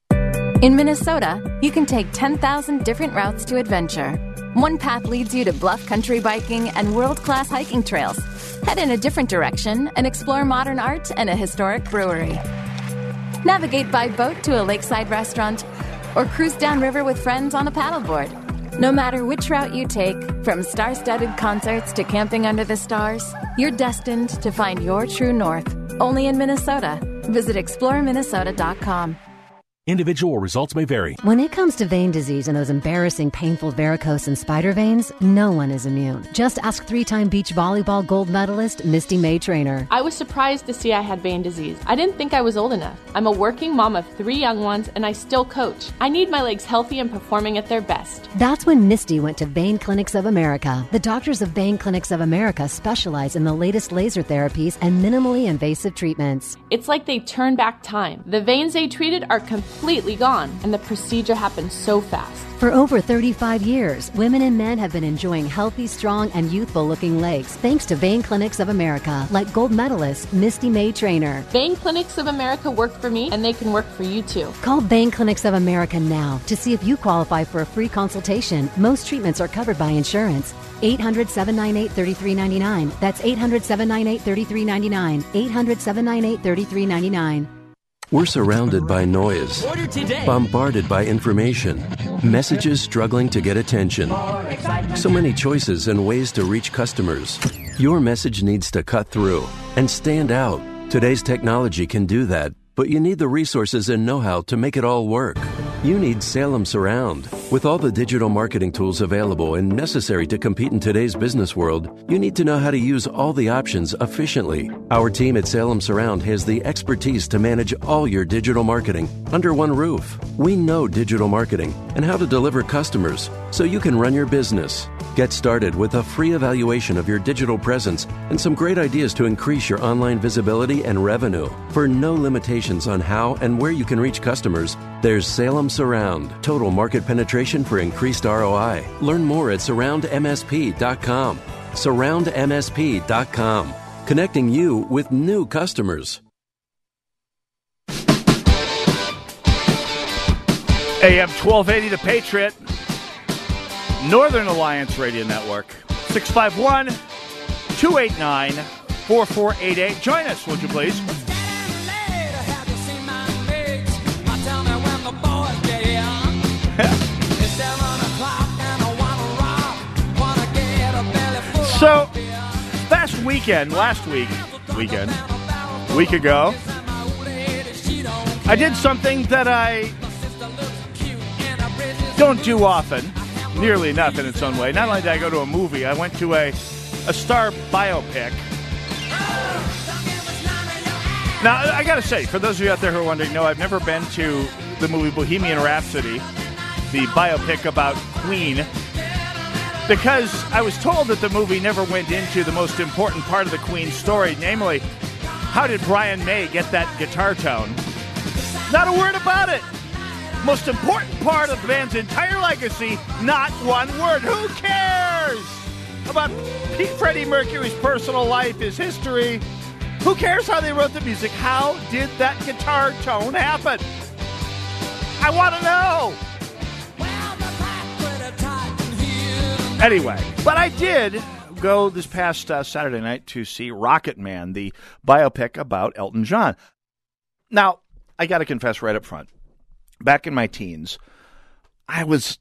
In Minnesota, you can take 10,000 different routes to adventure. One path leads you to bluff country biking and world class hiking trails. Head in a different direction and explore modern art and a historic brewery. Navigate by boat to a lakeside restaurant or cruise downriver with friends on a paddleboard. No matter which route you take, from star studded concerts to camping under the stars, you're destined to find your true north. Only in Minnesota. Visit exploreminnesota.com. Individual results may vary. When it comes to vein disease and those embarrassing, painful varicose and spider veins, no one is immune. Just ask three time beach volleyball gold medalist Misty May-Treanor. I was surprised to see I had vein disease. I didn't think I was old enough. I'm a working mom of three young ones, and I still coach. I need my legs healthy and performing at their best. That's when Misty went to Vein Clinics of America. The doctors of Vein Clinics of America specialize in the latest laser therapies and minimally invasive treatments. It's like they turn back time. The veins they treated are completely gone, and the procedure happened so fast. For over 35 years, women and men have been enjoying healthy, strong, and youthful looking legs thanks to Vein Clinics of America, like gold medalist Misty May-Treanor. Vein Clinics of America work for me, and they can work for you too. Call Vein Clinics of America now to see if you qualify for a free consultation. Most treatments are covered by insurance. 800 798 3399. That's 800 798 3399. 800 798 3399. We're surrounded by noise, bombarded by information, messages struggling to get attention. So many choices and ways to reach customers. Your message needs to cut through and stand out. Today's technology can do that, but you need the resources and know how to make it all work. You need Salem Surround. With all the digital marketing tools available and necessary to compete in today's business world, you need to know how to use all the options efficiently. Our team at Salem Surround has the expertise to manage all your digital marketing under one roof. We know digital marketing and how to deliver customers so you can run your business. Get started with a free evaluation of your digital presence and some great ideas to increase your online visibility and revenue. For no limitations on how and where you can reach customers, there's Salem Surround. Total market penetration for increased ROI. Learn more at surroundmsp.com. Surroundmsp.com. Connecting you with new customers. AM 1280, The Patriot, Northern Alliance Radio Network, 651 289 4488. Join us, would you please? So, last weekend, last week, weekend, week ago, I did something that I don't do often, nearly enough in its own way. Not only did I go to a movie, I went to a, a star biopic. Now, I got to say, for those of you out there who are wondering, no, I've never been to the movie Bohemian Rhapsody, the biopic about Queen, because I was told that the movie never went into the most important part of the Queen story, namely, how did Brian May get that guitar tone? Not a word about it. Most important part of the band's entire legacy, not one word. Who cares about Pete Freddie Mercury's personal life, his history? Who cares how they wrote the music? How did that guitar tone happen? I want to know. Anyway, but I did go this past uh, Saturday night to see Rocketman, the biopic about Elton John. Now, I got to confess right up front. Back in my teens, I was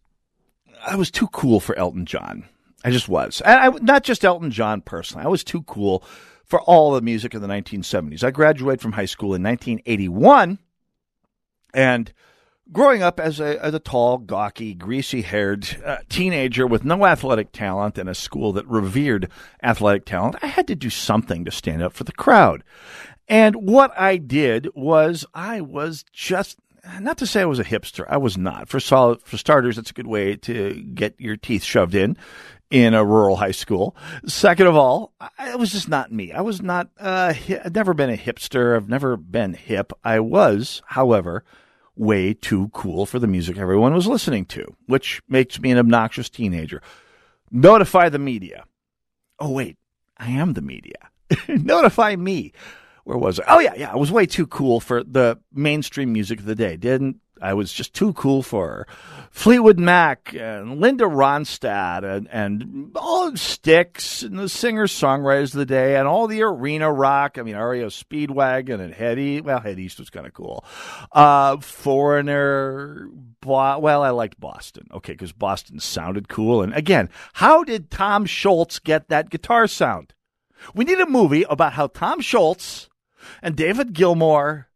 I was too cool for Elton John. I just was. And I, not just Elton John personally. I was too cool for all the music of the 1970s. I graduated from high school in 1981, and growing up as a, as a tall, gawky, greasy haired uh, teenager with no athletic talent in a school that revered athletic talent, I had to do something to stand up for the crowd. And what I did was I was just not to say I was a hipster. I was not. For solid, for starters, it's a good way to get your teeth shoved in in a rural high school. Second of all, it was just not me. I was not. Uh, I've never been a hipster. I've never been hip. I was, however, way too cool for the music everyone was listening to, which makes me an obnoxious teenager. Notify the media. Oh wait, I am the media. <laughs> Notify me where was I? Oh yeah, yeah. I was way too cool for the mainstream music of the day. Didn't I was just too cool for her. Fleetwood Mac and Linda Ronstadt and, and all Styx and the singer songwriters of the day and all the arena rock. I mean, REO Speedwagon and Head East. Well, Head East was kind of cool. Uh, Foreigner. Bo- well, I liked Boston. Okay, because Boston sounded cool. And again, how did Tom Scholz get that guitar sound? We need a movie about how Tom Scholz and David Gilmour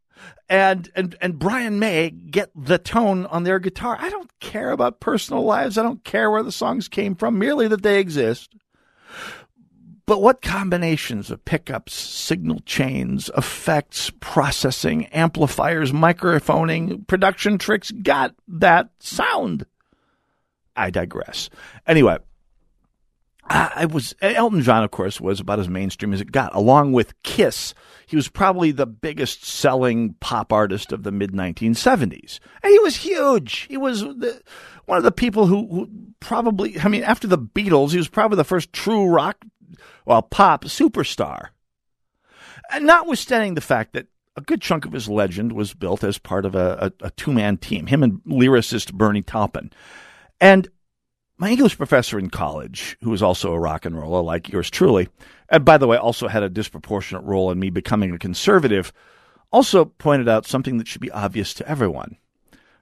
and and and Brian May get the tone on their guitar. I don't care about personal lives. I don't care where the songs came from, merely that they exist. But what combinations of pickups, signal chains, effects, processing, amplifiers, microphoning, production tricks got that sound? I digress. Anyway, I was Elton John, of course, was about as mainstream as it got, along with Kiss he was probably the biggest selling pop artist of the mid 1970s. And he was huge. He was the, one of the people who, who, probably, I mean, after the Beatles, he was probably the first true rock, well, pop superstar. And notwithstanding the fact that a good chunk of his legend was built as part of a, a, a two man team, him and lyricist Bernie Taupin. And my English professor in college, who was also a rock and roller like yours truly, and by the way, also had a disproportionate role in me becoming a conservative, also pointed out something that should be obvious to everyone.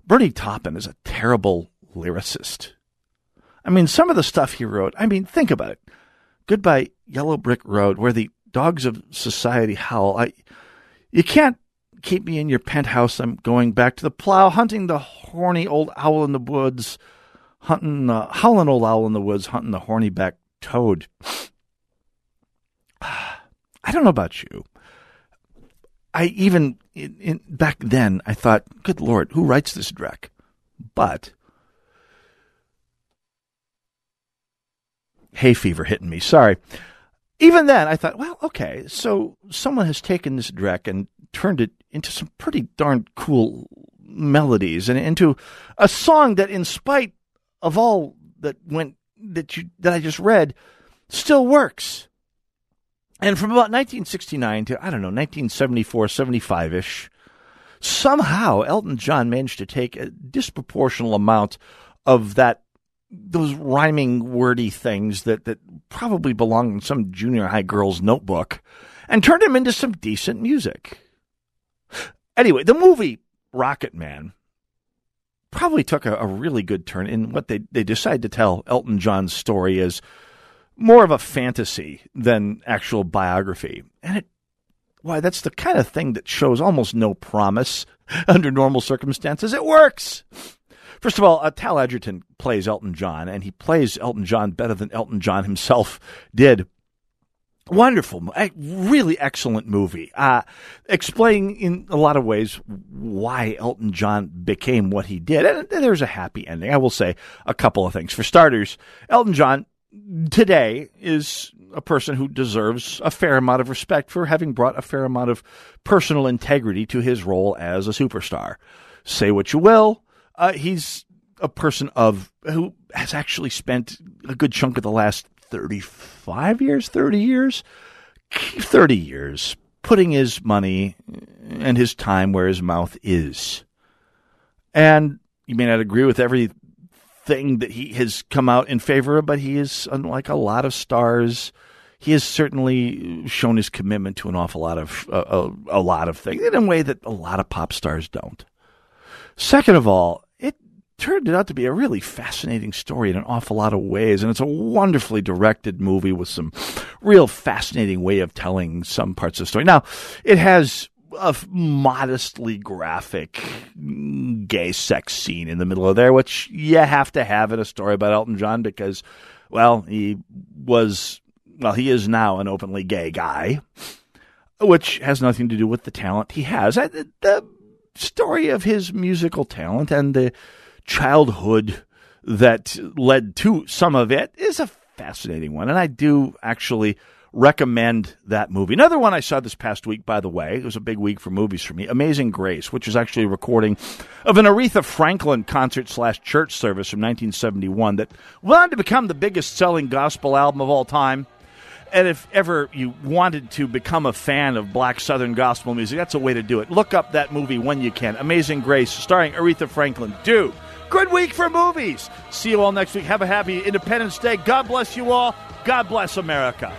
Bernie Taupin is a terrible lyricist. I mean, some of the stuff he wrote, I mean, think about it. Goodbye, Yellow Brick Road, where the dogs of society howl. I, you can't keep me in your penthouse. I'm going back to the plow, hunting the horny old owl in the woods hunting, uh, howling old owl in the woods, hunting the horny back toad. <sighs> I don't know about you. I even in, in, back then I thought, good lord, who writes this dreck? But hay fever hitting me. Sorry. Even then, I thought, well, okay, so someone has taken this dreck and turned it into some pretty darn cool melodies and into a song that, in spite of all that went that you that I just read still works. And from about 1969 to I don't know 1974, 75 ish, somehow Elton John managed to take a disproportional amount of that those rhyming wordy things that that probably belong in some junior high girl's notebook and turned them into some decent music. Anyway, the movie Rocketman probably took a, a really good turn in what they they decided to tell Elton John's story as more of a fantasy than actual biography. And it why that's the kind of thing that shows almost no promise <laughs> under normal circumstances. It works. First of all, uh, Taron Egerton plays Elton John, and he plays Elton John better than Elton John himself <laughs> did. Wonderful, really excellent movie. Uh, explaining in a lot of ways why Elton John became what he did. And there's a happy ending. I will say a couple of things. For starters, Elton John today is a person who deserves a fair amount of respect for having brought a fair amount of personal integrity to his role as a superstar. Say what you will, uh, he's a person of who has actually spent a good chunk of the last 35 years, 30 years, 30 years putting his money and his time where his mouth is. And you may not agree with everything that he has come out in favor of, but he is, unlike a lot of stars, he has certainly shown his commitment to an awful lot of uh, a, a lot of things in a way that a lot of pop stars don't. Second of all, turned out to be a really fascinating story in an awful lot of ways, and it's a wonderfully directed movie with some real fascinating way of telling some parts of the story. Now, it has a modestly graphic mm, gay sex scene in the middle of there, which you have to have in a story about Elton John because, well, he was well, he is now an openly gay guy, which has nothing to do with the talent he has. The story of his musical talent and the childhood that led to some of it is a fascinating one. And I do actually recommend that movie. Another one I saw this past week, by the way, it was a big week for movies for me. Amazing Grace, which is actually a recording of an Aretha Franklin concert slash church service from 1971 that went on to become the biggest selling gospel album of all time and if ever you wanted to become a fan of black southern gospel music, that's a way to do it. Look up that movie when you can. Amazing Grace, starring Aretha Franklin. Do. Good week for movies. See you all next week. Have a happy Independence Day. God bless you all. God bless America.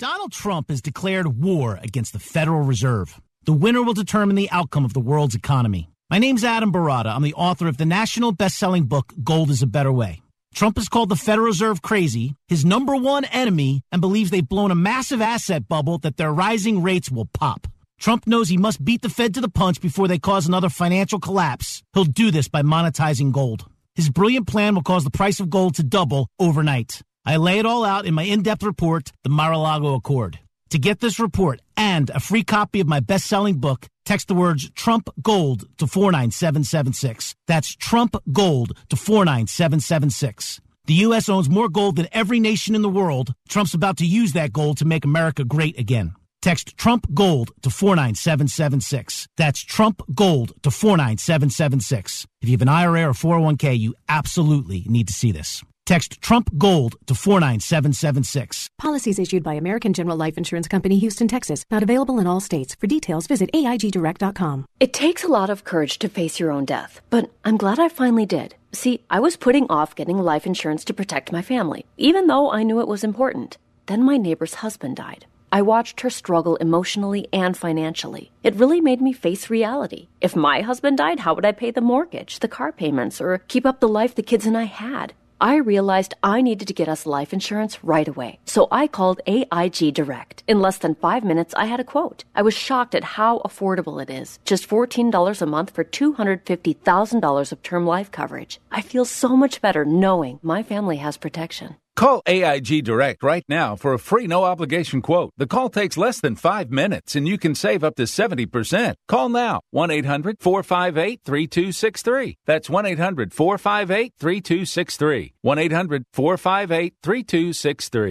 Donald Trump has declared war against the Federal Reserve. The winner will determine the outcome of the world's economy. My name's Adam Baratta. I'm the author of the national best-selling book Gold is a Better Way. Trump has called the Federal Reserve crazy, his number one enemy, and believes they've blown a massive asset bubble that their rising rates will pop. Trump knows he must beat the Fed to the punch before they cause another financial collapse. He'll do this by monetizing gold. His brilliant plan will cause the price of gold to double overnight. I lay it all out in my in-depth report, The Mar-a-Lago Accord. To get this report and a free copy of my best-selling book, text the words Trump Gold to 49776. That's Trump Gold to 49776. The U.S. owns more gold than every nation in the world. Trump's about to use that gold to make America great again. Text Trump Gold to 49776. That's Trump Gold to 49776. If you have an IRA or 401k, you absolutely need to see this. Text Trump Gold to 49776. Policies issued by American General Life Insurance Company, Houston, Texas. Not available in all states. For details, visit AIGDirect.com. It takes a lot of courage to face your own death, but I'm glad I finally did. See, I was putting off getting life insurance to protect my family, even though I knew it was important. Then my neighbor's husband died. I watched her struggle emotionally and financially. It really made me face reality. If my husband died, how would I pay the mortgage, the car payments, or keep up the life the kids and I had? I realized I needed to get us life insurance right away. So I called AIG Direct. In less than five minutes, I had a quote. I was shocked at how affordable it is. Just $14 a month for $250,000 of term life coverage. I feel so much better knowing my family has protection. Call AIG Direct right now for a free no obligation quote. The call takes less than five minutes and you can save up to 70%. Call now 1 800 458 3263. That's 1 800 458 3263. 1 800 458 3263.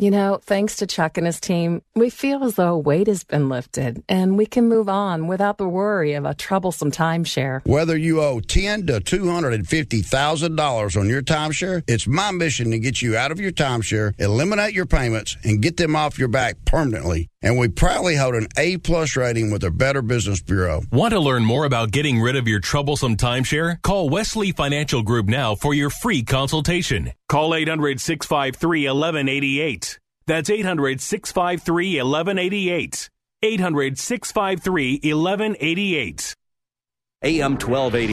You know, thanks to Chuck and his team, we feel as though a weight has been lifted and we can move on without the worry of a troublesome timeshare. Whether you owe ten to two hundred and fifty thousand dollars on your timeshare, it's my mission to get you out of your timeshare, eliminate your payments, and get them off your back permanently. And we proudly hold an A plus rating with the Better Business Bureau. Want to learn more about getting rid of your troublesome timeshare? Call Wesley Financial Group now for your free consultation. Call 800 653 1188. That's 800 653 1188. 800 653 1188. AM 1280.